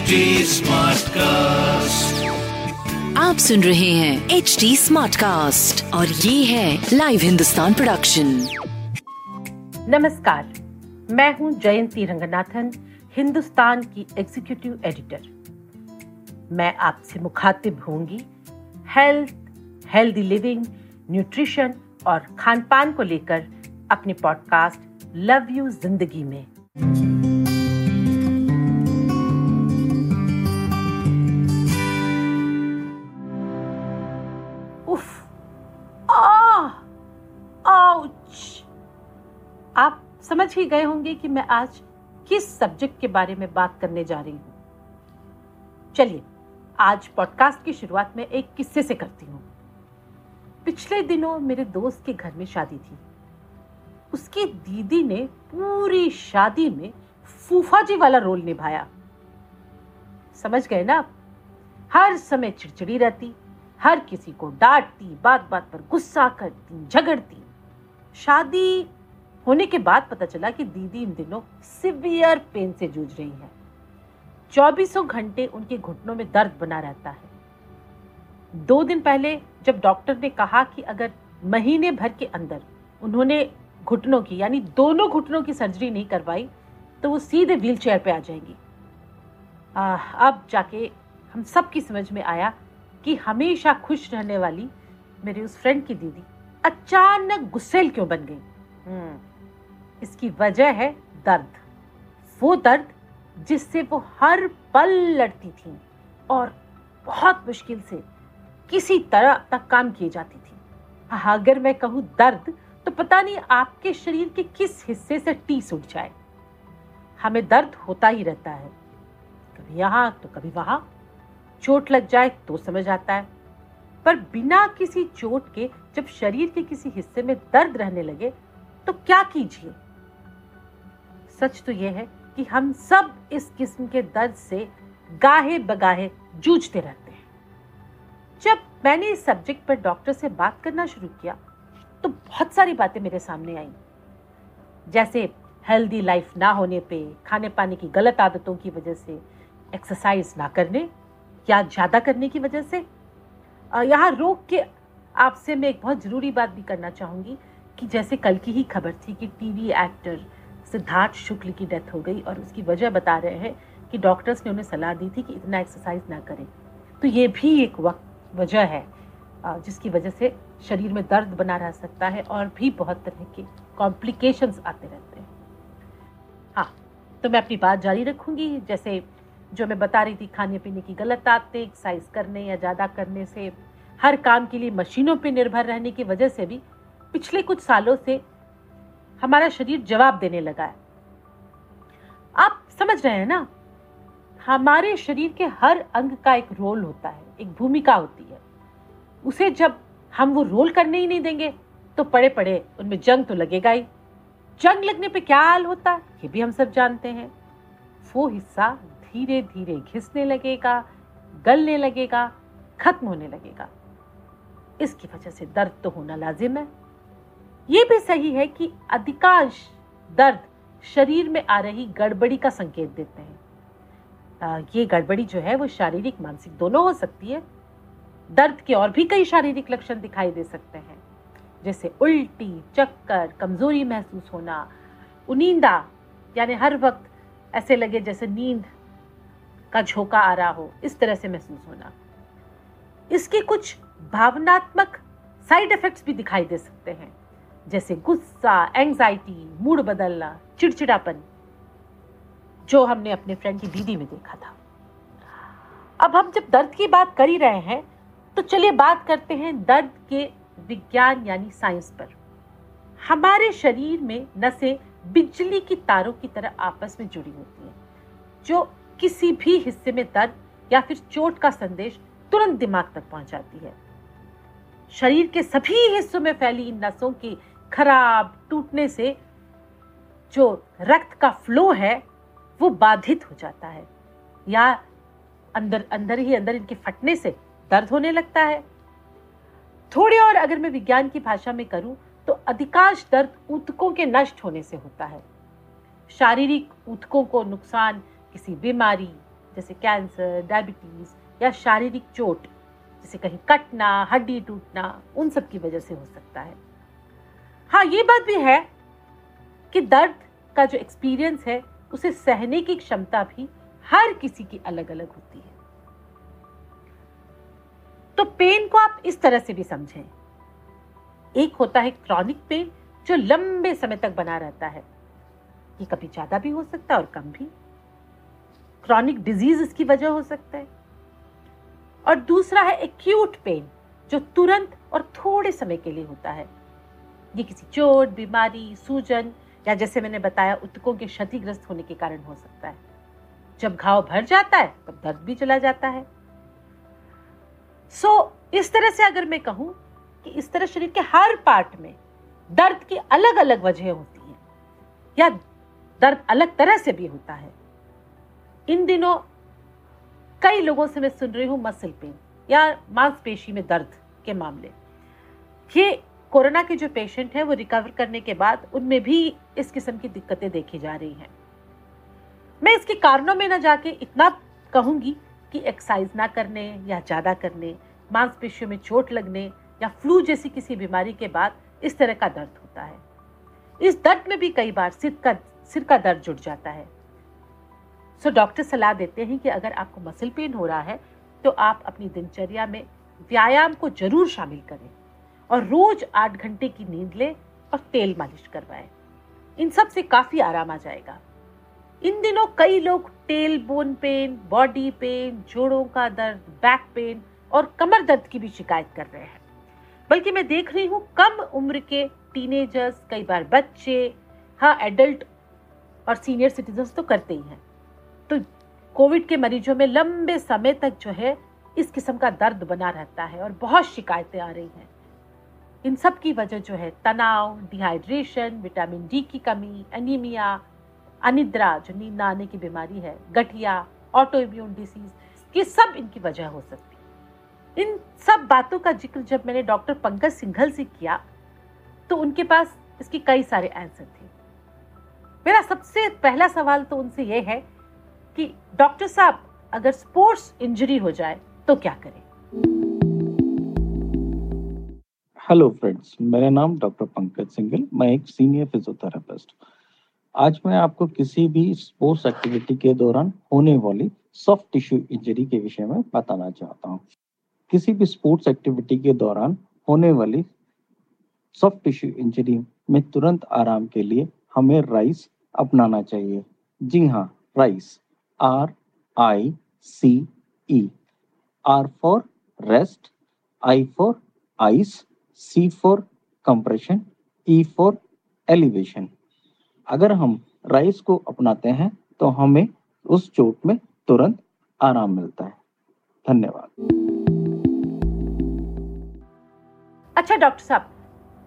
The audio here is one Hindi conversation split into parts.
HD Smartcast. आप सुन रहे हैं एच डी स्मार्ट कास्ट और ये है लाइव हिंदुस्तान प्रोडक्शन नमस्कार मैं हूँ जयंती रंगनाथन हिंदुस्तान की एग्जीक्यूटिव एडिटर मैं आपसे मुखातिब होंगी हेल्थ हेल्दी लिविंग न्यूट्रिशन और खान पान को लेकर अपने पॉडकास्ट लव यू ज़िंदगी में। उफ आ आउच आप समझ ही गए होंगे कि मैं आज किस सब्जेक्ट के बारे में बात करने जा रही हूँ। चलिए, आज पॉडकास्ट की शुरुआत में एक किस्से से करती हूँ। पिछले दिनों मेरे दोस्त के घर में शादी थी। उसकी दीदी ने पूरी शादी में फूफा जी वाला रोल निभाया। समझ गए ना हर समय चिड़चिड़ी रहती हर किसी को डांटती बात बात पर गुस्सा करती झगड़ती। शादी होने के बाद पता चला कि दीदी इन दिनों सिवियर पेन से जूझ रही है। चौबीसों घंटे उनके घुटनों में दर्द बना रहता है। दो दिन पहले जब डॉक्टर ने कहा कि अगर महीने भर के अंदर उन्होंने घुटनों की यानी दोनों घुटनों की सर्जरी नहीं करवाई तो वो सीधे व्हील चेयर पे आ जाएँगी। आ, अब जाके हम सबकी समझ में आया कि हमेशा खुश रहने वाली मेरे उस फ्रेंड की दीदी अचानक गुस्सेल क्यों बन गई? हम्म, इसकी वजह है दर्द। वो दर्द जिससे वो हर पल लड़ती थी और बहुत मुश्किल से किसी तरह तक काम किए जाती थी। अगर मैं कहूँ दर्द तो पता नहीं आपके शरीर के किस हिस्से से टीस उठ जाए। हमें दर्द होता ही रहता है। कभी यहाँ तो कभी वहाँ। चोट लग जाए तो समझ आता है। पर बिना किसी चोट के जब शरीर के किसी हिस्से में दर्द रहने लगे तो क्या कीजिए? सच तो यह है कि हम सब इस किस्म के दर्द से गाहे बगाहे जूझते रहते हैं। जब मैंने इस सब्जेक्ट पर डॉक्टर से बात करना शुरू किया तो बहुत सारी बातें मेरे सामने आई। जैसे हेल्दी लाइफ ना होने पे खाने पाने की गलत आदतों की वजह से एक्सरसाइज ना करने या ज़्यादा करने की वजह से? यहाँ रोक के आपसे मैं एक बहुत ज़रूरी बात भी करना चाहूँगी कि जैसे कल की ही खबर थी कि टीवी एक्टर सिद्धार्थ शुक्ल की डेथ हो गई और उसकी वजह बता रहे हैं कि डॉक्टर्स ने उन्हें सलाह दी थी कि इतना एक्सरसाइज ना करें। तो ये भी एक वक्त वजह है जिसकी वजह से शरीर में दर्द बना रह सकता है और भी बहुत तरह के कॉम्प्लिकेशंस आते रहते हैं। हाँ तो मैं अपनी बात जारी रखूँगी, जैसे जो मैं बता रही थी, खाने पीने की गलत आदतें एक्सरसाइज करने या ज़्यादा करने से, हर काम के लिए मशीनों पर निर्भर रहने की वजह से भी पिछले कुछ सालों से हमारा शरीर जवाब देने लगा है। आप समझ रहे हैं ना? हमारे शरीर के हर अंग का एक रोल होता है, एक भूमिका होती है। उसे जब हम वो रोल करने ही नहीं देंगे तो पड़े पड़े उनमें जंग तो लगेगा ही। जंग लगने पे क्या हाल होता है, ये भी हम सब जानते हैं। वो हिस्सा धीरे धीरे घिसने लगेगा, गलने लगेगा, खत्म होने लगेगा। इसकी वजह से दर्द तो होना लाजिम है। ये भी सही है कि अधिकांश दर्द शरीर में आ रही गड़बड़ी का संकेत देते हैं। ये गड़बड़ी जो है वो शारीरिक, मानसिक दोनों हो सकती है। दर्द के और भी कई शारीरिक लक्षण दिखाई दे सकते हैं। जैसे उल्टी, चक्कर, कमज़ोरी महसूस होना, उनींदा, यानी हर वक्त ऐसे लगे जैसे नींद का झोंका आ रहा हो, इस तरह से महसूस होना। इसके कुछ भावनात्मक साइड इफेक्ट्स भी दिखाई दे सकते हैं, जैसे गुस्सा एंजाइटी मूड बदलना, चिड़चिड़ापन, जो हमने अपने फ्रेंड की दीदी में देखा था। अब हम जब दर्द की बात कर ही रहे हैं तो चलिए बात करते हैं दर्द के विज्ञान यानी साइंस पर। हमारे शरीर में नसें बिजली की तारों की तरह आपस में जुड़ी होती हैं, जो किसी भी हिस्से में दर्द या फिर चोट का संदेश तुरंत दिमाग तक पहुंचाती है। शरीर के सभी हिस्सों में फैली इन नसों की खराब टूटने से जो रक्त का फ्लो है, वो बाधित हो जाता है। या अंदर अंदर ही अंदर इनके फटने से दर्द होने लगता है। थोड़ी और अगर मैं विज्ञान की भाषा में करूँ तो अधिकांश दर्द ऊतकों के नष्ट होने से होता है। शारीरिक ऊतकों को नुकसान किसी बीमारी, जैसे कैंसर, डायबिटीज़ या शारीरिक चोट, जैसे कहीं कटना, हड्डी टूटना, उन सब की वजह से हो सकता है। हाँ ये बात भी है कि दर्द का जो एक्सपीरियंस है, उसे सहने की क्षमता भी हर किसी की अलग अलग होती है। तो पेन को आप इस तरह से भी समझें। एक होता है क्रॉनिक पेन जो लंबे समय तक बना रहता है ये कभी ज़्यादा भी हो सकता है और कम भी। क्रॉनिक डिज़ीज़ इसकी वजह हो सकता है। और दूसरा है एक्यूट पेन जो तुरंत और थोड़े समय के लिए होता है। ये किसी चोट बीमारी सूजन या जैसे मैंने बताया उत्तकों के क्षतिग्रस्त होने के कारण हो सकता है। जब घाव भर जाता है तब दर्द भी चला जाता है। सो so, इस तरह से अगर मैं कहूँ कि इस तरह शरीर के हर पार्ट में दर्द की अलग अलग वजह होती है या दर्द अलग तरह से भी होता है इन दिनों कई लोगों से मैं सुन रही हूँ मसल पेन या मांसपेशी में दर्द के मामले। ये कोरोना के जो पेशेंट हैं, वो रिकवर करने के बाद उनमें भी इस किस्म की दिक्कतें देखी जा रही हैं। मैं इसके कारणों में ना जाके इतना कहूँगी कि एक्सरसाइज ना करने या ज़्यादा करने, मांसपेशियों में चोट लगने या फ्लू जैसी किसी बीमारी के बाद इस तरह का दर्द होता है। इस दर्द में भी कई बार सिर का सिर का दर्द जुड़ जाता है। सो डॉक्टर सलाह देते हैं कि अगर आपको मसल पेन हो रहा है तो आप अपनी दिनचर्या में व्यायाम को ज़रूर शामिल करें और रोज आठ घंटे की नींद लें और तेल मालिश करवाएँ। इन सबसे काफ़ी आराम आ जाएगा। इन दिनों कई लोग tail bone pain body pain जोड़ों का दर्द बैक पेन और कमर दर्द की भी शिकायत कर रहे हैं। बल्कि मैं देख रही हूँ कम उम्र के टीनेजर्स कई बार बच्चे हाँ एडल्ट और सीनियर सिटीजन तो करते ही हैं। तो कोविड के मरीजों में लंबे समय तक जो है, इस किस्म का दर्द बना रहता है और बहुत शिकायतें आ रही हैं। इन सब की वजह जो है, तनाव डिहाइड्रेशन विटामिन डी की कमी एनीमिया अनिद्रा, जो नींद आने की बीमारी है, गठिया ऑटो इम्यून डिसीज ये सब इनकी वजह हो सकती इन सब बातों का ज़िक्र जब मैंने डॉक्टर पंकज सिंघल से किया तो उनके पास इसके कई सारे आंसर थे। मेरा सबसे पहला सवाल तो उनसे यह है कि डॉक्टर साहब, अगर स्पोर्ट्स इंजरी हो जाए तो क्या करें? हेलो फ्रेंड्स मेरा नाम डॉक्टर पंकज सिंगल मैं एक सीनियर फिजियोथेरेपिस्ट आज मैं आपको किसी भी स्पोर्ट्स एक्टिविटी के दौरान होने वाली सॉफ्ट टिश्यू इंजरी के विषय में बताना चाहता हूँ। किसी भी स्पोर्ट्स एक्टिविटी के दौरान होने वाली सॉफ्ट टिश्यू इंजरी में तुरंत आराम के लिए हमें राइस अपनाना चाहिए। जी हाँ RICE R I C E R for rest I for ice C for compression E for elevation अगर हम राइस को अपनाते हैं तो हमें उस चोट में तुरंत आराम मिलता है। धन्यवाद। अच्छा डॉक्टर साहब,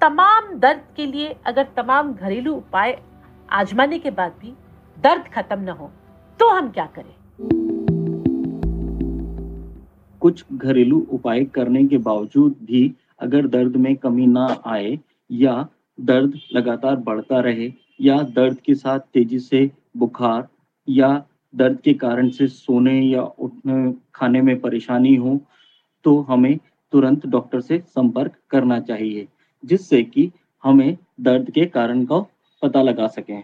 तमाम दर्द के लिए अगर तमाम घरेलू उपाय आजमाने के बाद भी दर्द खत्म न हो तो हम क्या करें? कुछ घरेलू उपाय करने के बावजूद भी अगर दर्द में कमी ना आए या दर्द लगातार बढ़ता रहे या दर्द के साथ तेज़ी से बुखार या दर्द के कारण से सोने या उठने, खाने में परेशानी हो तो हमें तुरंत डॉक्टर से संपर्क करना चाहिए, जिससे कि हमें दर्द के कारण का पता लगा सकें।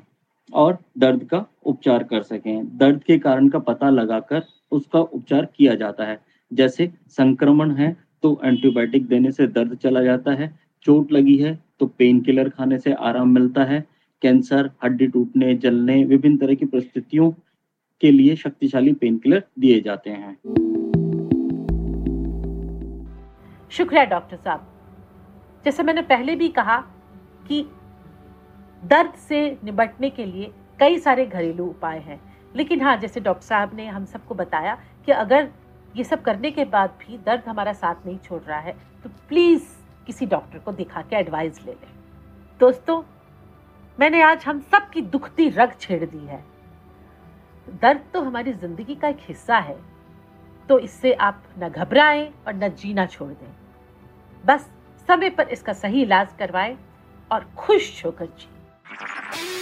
और दर्द का उपचार कर सकें। दर्द के कारण का पता लगाकर उसका उपचार किया जाता है। जैसे संक्रमण है तो एंटीबायोटिक देने से दर्द चला जाता है, चोट लगी है तो पेन किलर खाने से आराम मिलता है, कैंसर, हड्डी टूटने, जलने, विभिन्न तरह की परिस्थितियों के लिए शक्तिशाली पेन किलर दिए जाते हैं। शुक्रिया डॉक्टर साहब। जैसे मैंने पहले भी कहा कि दर्द से निपटने के लिए कई सारे घरेलू उपाय हैं। लेकिन हाँ जैसे डॉक्टर साहब ने हम सबको बताया कि अगर ये सब करने के बाद भी दर्द हमारा साथ नहीं छोड़ रहा है तो प्लीज़ किसी डॉक्टर को दिखा के एडवाइस ले लें। दोस्तों, मैंने आज हम सब की दुखती रग छेड़ दी है। दर्द तो हमारी ज़िंदगी का एक हिस्सा है तो इससे आप न घबराएँ और न जीना छोड़ दें। बस समय पर इसका सही इलाज करवाएँ और खुश होकर जी